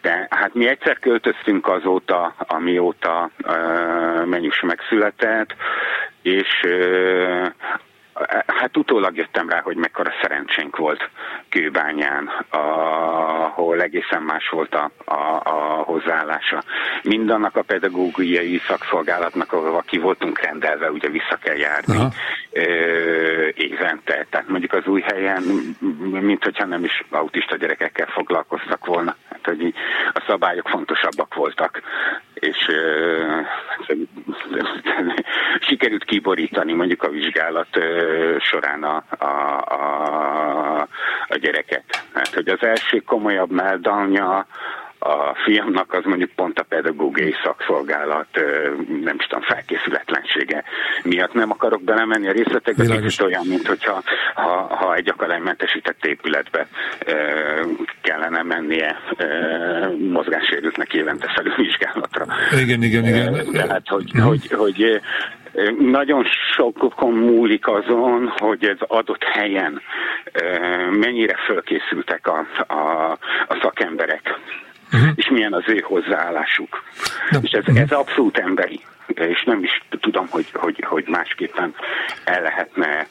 De hát mi egyszer költöztünk azóta, amióta uh, Menyus megszületett, és uh, Hát utólag jöttem rá, hogy mekkora szerencsénk volt Kőbányán, ahol egészen más volt a, a, a hozzáállása. Mindannak a pedagógiai szakszolgálatnak, ahol ki voltunk rendelve, ugye vissza kell járni Aha. évente. Tehát mondjuk az új helyen, mint hogyha nem is autista gyerekekkel foglalkoztak volna. Hát, hogy a szabályok fontosabbak voltak, és sikerült kiborítani mondjuk a vizsgálat során a, a, a, a gyereket. Hát, hogy az első komolyabb meldalnya a fiamnak az mondjuk pont a pedagógiai szakszolgálat, nem is tudom, felkészületlensége miatt nem akarok belemenni a részletekbe, kicsit olyan, mint hogyha ha, ha egy akadálymentesített épületbe kellene mennie mozgássérültnek évente felülvizsgálatra. Igen, igen, igen. Tehát, hogy, hogy, hogy nagyon sokokon múlik azon, hogy ez adott helyen mennyire fölkészültek a, a, a szakemberek, uh-huh. és milyen az ő hozzáállásuk. De, és ez, uh-huh. ez abszolút emberi, és nem is tudom, hogy, hogy, hogy másképpen el lehetne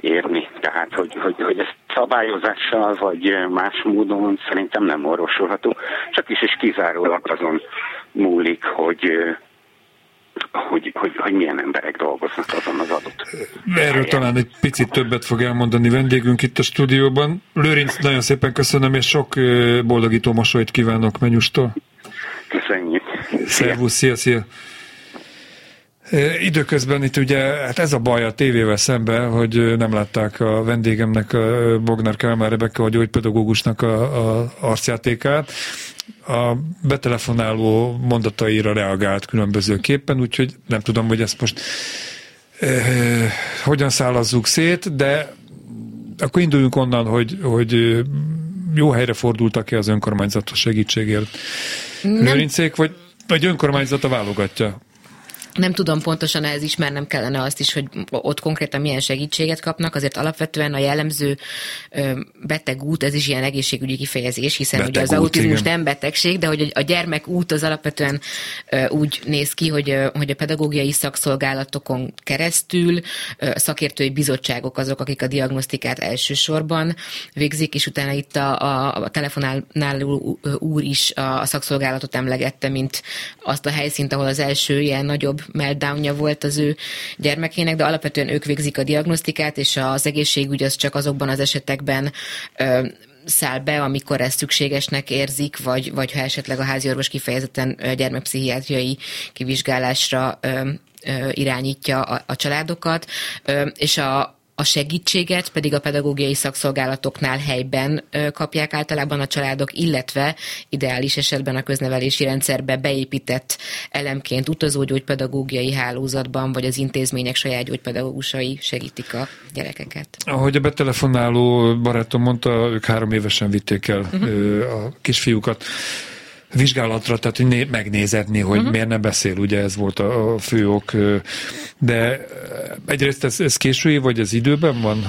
érni. Tehát, hogy, hogy, hogy ez szabályozással, vagy más módon szerintem nem orvosolható, csak is és kizárólag azon múlik, hogy hogy, hogy, hogy milyen emberek dolgoznak azon az adott Erről helyen. talán egy picit többet fog elmondani vendégünk itt a stúdióban. Lőrinc, nagyon szépen köszönöm, és sok boldogító mosolyt kívánok Menyustól. Köszönjük. Szervusz, szia, szia. Időközben itt ugye, hát ez a baj a tévével szemben, hogy nem látták a vendégemnek, a Bognár Kálmár Rebeka, a gyógypedagógusnak a, a arcjátékát. A betelefonáló mondataira reagált különbözőképpen, úgyhogy nem tudom, hogy ezt most eh, hogyan szállazzuk szét, de akkor induljunk onnan, hogy, hogy jó helyre fordultak-e az önkormányzatos segítségért. Lőrincék, vagy, vagy önkormányzata válogatja? Nem tudom pontosan ehhez ismernem kellene azt is, hogy ott konkrétan milyen segítséget kapnak, azért alapvetően a jellemző beteg út, ez is ilyen egészségügyi kifejezés, hiszen beteg ugye az út, autizmus igen. nem betegség, de hogy a gyermek út az alapvetően úgy néz ki, hogy, hogy a pedagógiai szakszolgálatokon keresztül szakértői bizottságok azok, akik a diagnosztikát elsősorban végzik, és utána itt a, a, a telefonáló úr is a, a szakszolgálatot emlegette, mint azt a helyszínt, ahol az első ilyen nagyobb meltdownja volt az ő gyermekének, de alapvetően ők végzik a diagnosztikát, és az egészségügy az csak azokban az esetekben ö, száll be, amikor ezt szükségesnek érzik, vagy, vagy ha esetleg a háziorvos kifejezetten gyermekpszichiátriai kivizsgálásra ö, irányítja a, a családokat, és a, a segítséget pedig a pedagógiai szakszolgálatoknál helyben kapják általában a családok, illetve ideális esetben a köznevelési rendszerbe beépített elemként utazógyógypedagógiai hálózatban, vagy az intézmények saját gyógypedagógusai segítik a gyerekeket. Ahogy a betelefonáló barátom mondta, ők három évesen vitték el uh-huh. a kisfiúkat. Vizsgálatra, tehát hogy né- megnézetni, hogy uh-huh. miért nem beszél, ugye ez volt a, a fő ok. De egyrészt ez, ez késői, vagy ez időben van?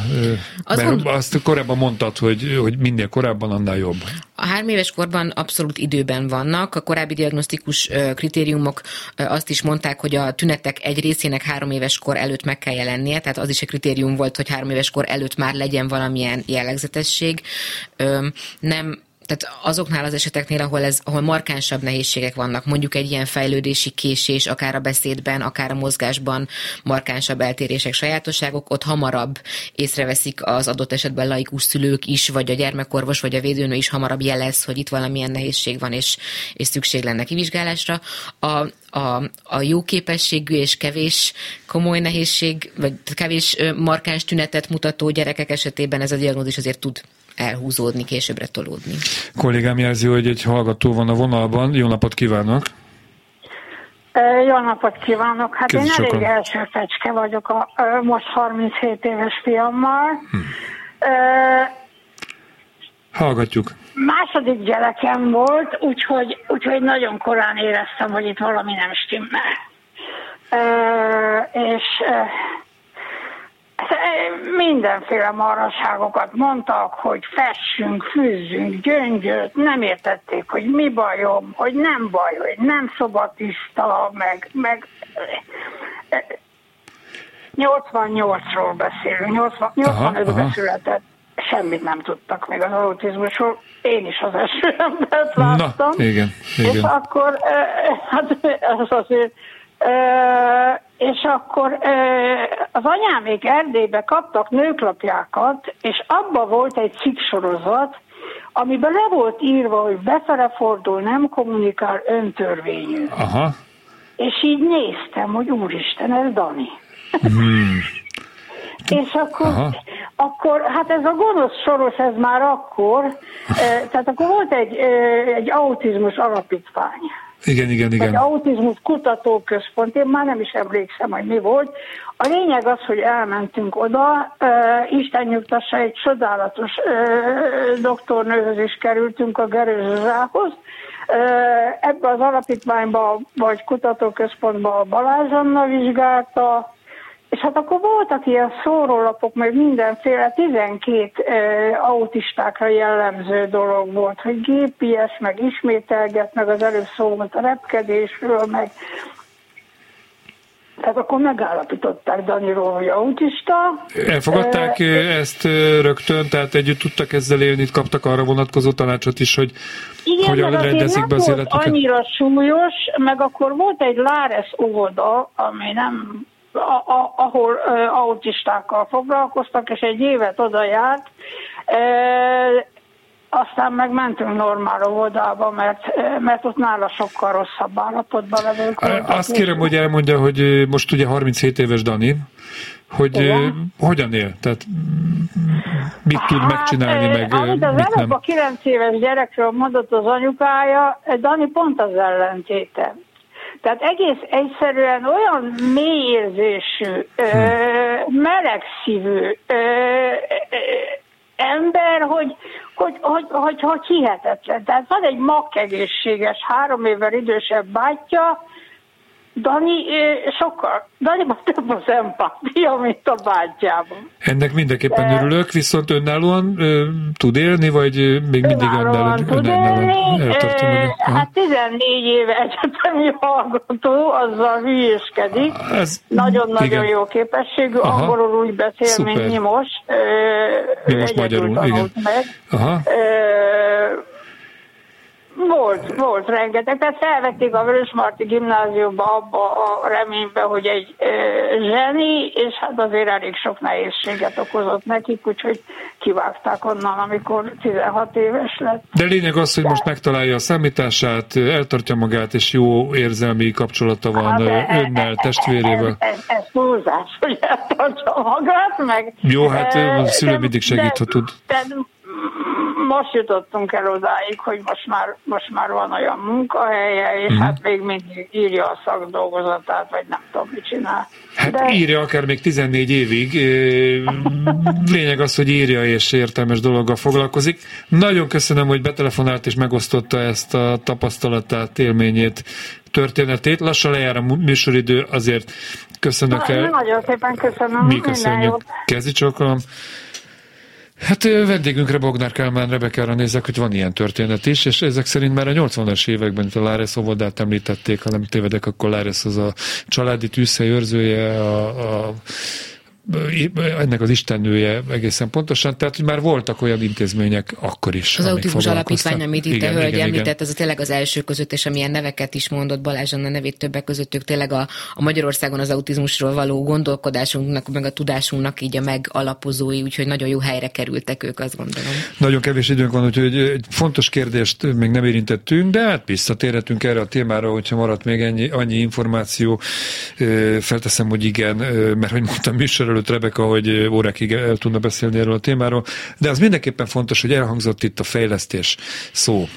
Azt, Mert mond... azt korábban mondtad, hogy, hogy minél korábban, annál jobb. A három éves korban abszolút időben vannak. A korábbi diagnosztikus kritériumok azt is mondták, hogy a tünetek egy részének három éves kor előtt meg kell jelennie, tehát az is egy kritérium volt, hogy három éves kor előtt már legyen valamilyen jellegzetesség. Nem tehát azoknál az eseteknél, ahol, ez, ahol markánsabb nehézségek vannak, mondjuk egy ilyen fejlődési késés, akár a beszédben, akár a mozgásban markánsabb eltérések, sajátosságok, ott hamarabb észreveszik az adott esetben laikus szülők is, vagy a gyermekorvos, vagy a védőnő is hamarabb jelez, hogy itt valamilyen nehézség van, és, és szükség lenne kivizsgálásra. A, a, a jó képességű és kevés komoly nehézség, vagy kevés markáns tünetet mutató gyerekek esetében ez a diagnózis azért tud elhúzódni, későbbre tolódni. Kollégám jelzi, hogy egy hallgató van a vonalban. Jó napot kívánok! Jó napot kívánok! Hát Köszönöm én elég első fecske vagyok a, most 37 éves fiammal. Hm. Hallgatjuk. Második gyerekem volt, úgyhogy, úgyhogy nagyon korán éreztem, hogy itt valami nem stimmel. És mindenféle maraságokat mondtak, hogy fessünk, fűzzünk gyöngyöt, nem értették, hogy mi bajom, hogy nem baj, hogy nem szobatiszta, meg, meg 88-ról beszélünk, 85-ben született, semmit nem tudtak még az autizmusról, én is az első embert láttam. Na, igen, igen. És akkor, hát az azért és akkor az anyámék Erdélybe kaptak nőklapjákat, és abba volt egy cikksorozat, amiben le volt írva, hogy befele fordul, nem kommunikál, öntörvényű. Aha. És így néztem, hogy úristen, ez Dani. Hmm. és akkor, akkor, hát ez a gonosz soros, ez már akkor, tehát akkor volt egy, egy autizmus alapítvány. Igen, igen, igen. Egy autizmus kutatóközpont, én már nem is emlékszem, hogy mi volt. A lényeg az, hogy elmentünk oda, uh, Isten nyugtassa, egy csodálatos uh, doktornőhöz is kerültünk a Gerőzsához. Uh, ebbe az alapítványba, vagy kutatóközpontba a Balázs vizsgálta, és hát akkor voltak ilyen szórólapok, meg mindenféle 12 e, autistákra jellemző dolog volt, hogy GPS, meg ismételget, meg az előbb szó volt a repkedésről, meg tehát akkor megállapították Daniról, hogy autista. Elfogadták e, ezt rögtön, tehát együtt tudtak ezzel élni, kaptak arra vonatkozó tanácsot is, hogy igen, hogyan rendezik be az életüket? annyira súlyos, meg akkor volt egy Láres óvoda, ami nem a, a, ahol autistákkal foglalkoztak, és egy évet oda járt, aztán meg mentünk normál óvodába, mert, mert ott nála sokkal rosszabb állapotban levők Azt kérem, hogy elmondja, hogy most ugye 37 éves Dani, hogy Igen. hogyan él? Tehát mit hát, tud megcsinálni, meg amit az mit nem? a 9 éves gyerekről mondott az anyukája, Dani pont az ellentéte. Tehát egész egyszerűen olyan mélyérzésű, hmm. melegszívű ember, hogy, hogy, hogy, hogy, hogy hihetetlen. Tehát van egy makkegészséges, három évvel idősebb bátyja, Dani sokkal, Dani több az empátia, mint a bátyjában. Ennek mindenképpen De... örülök, viszont önállóan ö, tud élni, vagy még mindig önállóan, tud élni. Hát 14 éve egyetemi hallgató, azzal hülyéskedik. Nagyon-nagyon jó képességű, Aha. angolul úgy beszél, Szuper. mint mi most. Mi most magyarul, igen. Meg. Aha. Ö, volt, volt rengeteg. Tehát felvették a Vörösmarty gimnáziumba abba a reménybe, hogy egy e, zseni, és hát azért elég sok nehézséget okozott nekik, úgyhogy kivágták onnan, amikor 16 éves lett. De lényeg az, hogy most megtalálja a számítását, eltartja magát, és jó érzelmi kapcsolata van hát, önnel, testvérével. Ez, ez, ez túlzás, hogy eltartja magát, meg... Jó, hát a szülő mindig segít, ha tud. De most jutottunk el odáig, hogy most már, most már van olyan munkahelye, és uh-huh. hát még mindig írja a szakdolgozatát, vagy nem tudom, mit csinál. Hát De... írja akár még 14 évig. Lényeg az, hogy írja és értelmes dologgal foglalkozik. Nagyon köszönöm, hogy betelefonált és megosztotta ezt a tapasztalatát, élményét, történetét. Lassan lejár a műsoridő, azért köszönök el. Nagyon szépen köszönöm. Mi köszönjük. Kezdj csokolom. Hát vendégünkre Bognár Kálmán Rebekára nézek, hogy van ilyen történet is, és ezek szerint már a 80-as években itt a Láres óvodát említették, ha nem tévedek, akkor Láres az a családi tűzhely őrzője, a, a ennek az istennője egészen pontosan, tehát hogy már voltak olyan intézmények akkor is. Az autizmus alapítvány, amit itt igen, a hölgy igen, említett, igen. az a tényleg az első között, és amilyen neveket is mondott Balázs Anna nevét többek között, ők tényleg a, a Magyarországon az autizmusról való gondolkodásunknak, meg a tudásunknak így a megalapozói, úgyhogy nagyon jó helyre kerültek ők, azt gondolom. Nagyon kevés időnk van, úgyhogy egy fontos kérdést még nem érintettünk, de hát visszatérhetünk erre a témára, hogyha maradt még ennyi, annyi információ. Felteszem, hogy igen, mert hogy mondtam műsor előtt Rebeka, hogy órákig el tudna beszélni erről a témáról, de az mindenképpen fontos, hogy elhangzott itt a fejlesztés szó.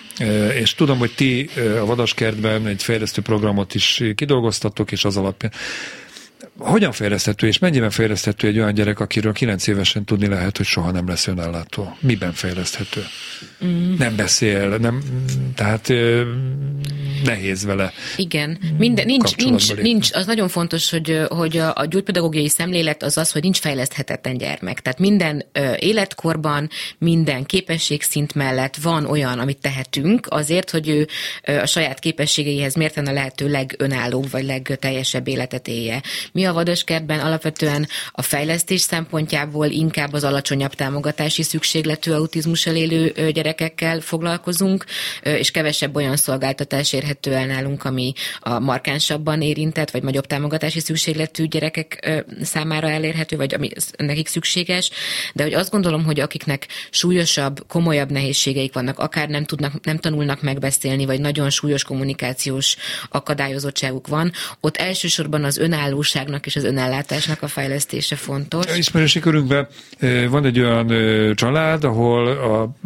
És tudom, hogy ti a Vadaskertben egy fejlesztő programot is kidolgoztatok, és az alapján hogyan fejleszthető, és mennyiben fejleszthető egy olyan gyerek, akiről 9 évesen tudni lehet, hogy soha nem lesz önállátó? Miben fejleszthető? Mm. Nem beszél, nem, tehát nehéz vele. Igen, Minden, nincs, nincs, nincs, az nagyon fontos, hogy, hogy a, a gyógypedagógiai szemlélet az az, hogy nincs fejleszthetetlen gyermek. Tehát minden ö, életkorban, minden képességszint mellett van olyan, amit tehetünk azért, hogy ő ö, a saját képességeihez mérten a lehető legönállóbb vagy legteljesebb életet élje. Mi a vadaskertben alapvetően a fejlesztés szempontjából inkább az alacsonyabb támogatási szükségletű autizmussal élő gyerekekkel foglalkozunk, és kevesebb olyan szolgáltatás érhető el nálunk, ami a markánsabban érintett, vagy nagyobb támogatási szükségletű gyerekek számára elérhető, vagy ami nekik szükséges, de hogy azt gondolom, hogy akiknek súlyosabb, komolyabb nehézségeik vannak, akár nem tudnak, nem tanulnak megbeszélni, vagy nagyon súlyos kommunikációs akadályozottságuk van, ott elsősorban az önállóság gazdaságnak és az önellátásnak a fejlesztése fontos. Ismerősi körünkben van egy olyan család, ahol a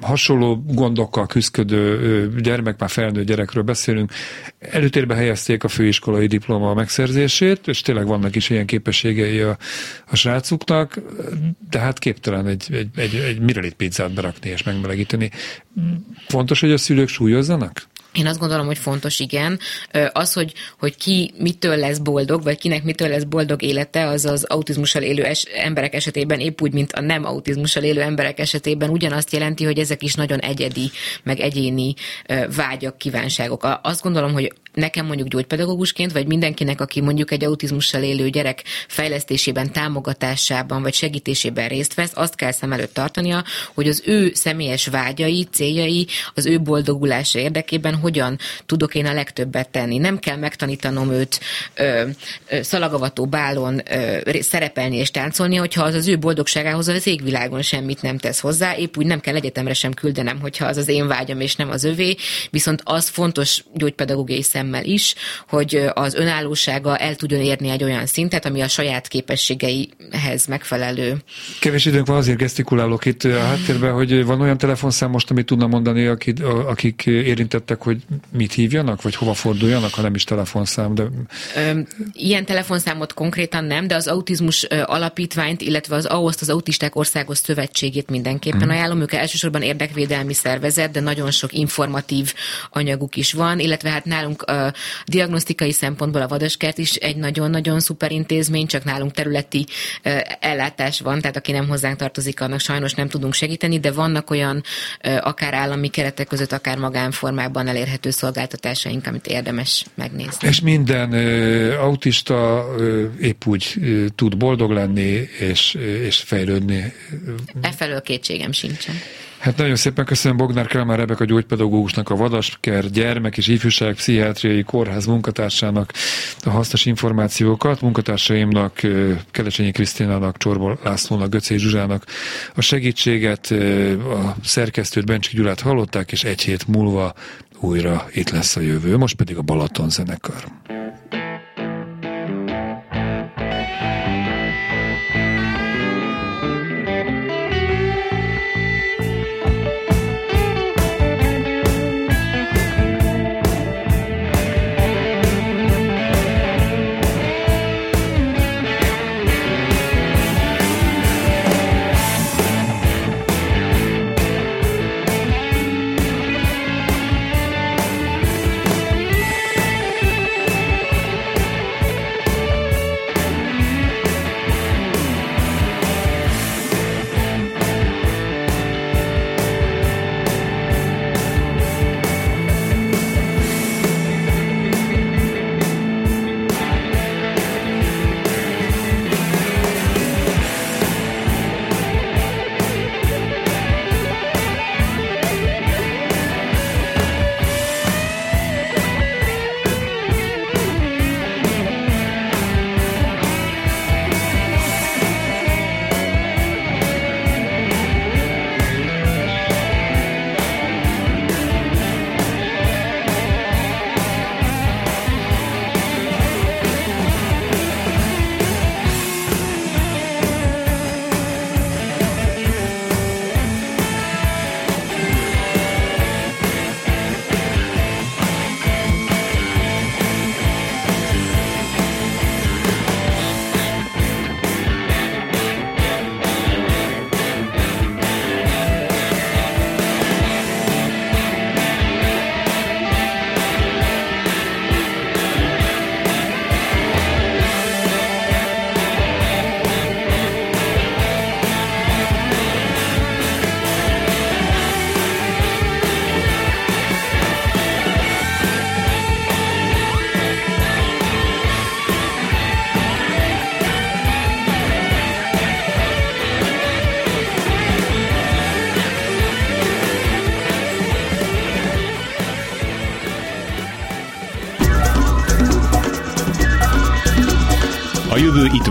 hasonló gondokkal küzdködő gyermek, már felnőtt gyerekről beszélünk, előtérbe helyezték a főiskolai diploma megszerzését, és tényleg vannak is ilyen képességei a, a srácuknak, de hát képtelen egy, egy, egy, egy mirelit pizzát berakni és megmelegíteni. Fontos, hogy a szülők súlyozzanak? Én azt gondolom, hogy fontos, igen. Az, hogy, hogy ki mitől lesz boldog, vagy kinek mitől lesz boldog élete, az az autizmussal élő es- emberek esetében épp úgy, mint a nem autizmussal élő emberek esetében ugyanazt jelenti, hogy ezek is nagyon egyedi, meg egyéni vágyak, kívánságok. Azt gondolom, hogy nekem mondjuk gyógypedagógusként, vagy mindenkinek, aki mondjuk egy autizmussal élő gyerek fejlesztésében, támogatásában, vagy segítésében részt vesz, azt kell szem előtt tartania, hogy az ő személyes vágyai, céljai, az ő boldogulása érdekében hogyan tudok én a legtöbbet tenni. Nem kell megtanítanom őt ö, ö, szalagavató bálon ö, szerepelni és táncolni, hogyha az az ő boldogságához az égvilágon semmit nem tesz hozzá, épp úgy nem kell egyetemre sem küldenem, hogyha az az én vágyam és nem az övé, viszont az fontos gyógypedagógiai szemmel is, hogy az önállósága el tudjon érni egy olyan szintet, ami a saját képességeihez megfelelő. Kevés időnk van, azért gesztikulálok itt a háttérben, hogy van olyan telefonszám most, amit tudna mondani, akik, akik érintettek, hogy mit hívjanak, vagy hova forduljanak, ha nem is telefonszám. De... Ilyen telefonszámot konkrétan nem, de az autizmus alapítványt, illetve az AOSZ, az Autisták Országos Szövetségét mindenképpen hmm. ajánlom. Ők elsősorban érdekvédelmi szervezet, de nagyon sok informatív anyaguk is van, illetve hát nálunk a diagnosztikai szempontból a Vadaskert is egy nagyon-nagyon szuper intézmény, csak nálunk területi ellátás van, tehát aki nem hozzánk tartozik, annak sajnos nem tudunk segíteni, de vannak olyan akár állami keretek között, akár magánformában elérhető szolgáltatásaink, amit érdemes megnézni. És minden autista épp úgy tud boldog lenni és, és fejlődni. Efelől kétségem sincsen. Hát nagyon szépen köszönöm Bognár Kálmár Rebek a gyógypedagógusnak, a Vadasker gyermek és ifjúság pszichiátriai kórház munkatársának a hasznos információkat, munkatársaimnak, Kelecsényi Krisztinának, Csorbol Lászlónak, Göcé Zsuzsának a segítséget, a szerkesztőt Bencsik Gyulát hallották, és egy hét múlva újra itt lesz a jövő. Most pedig a Balaton zenekar.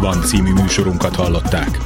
Van című műsorunkat hallották.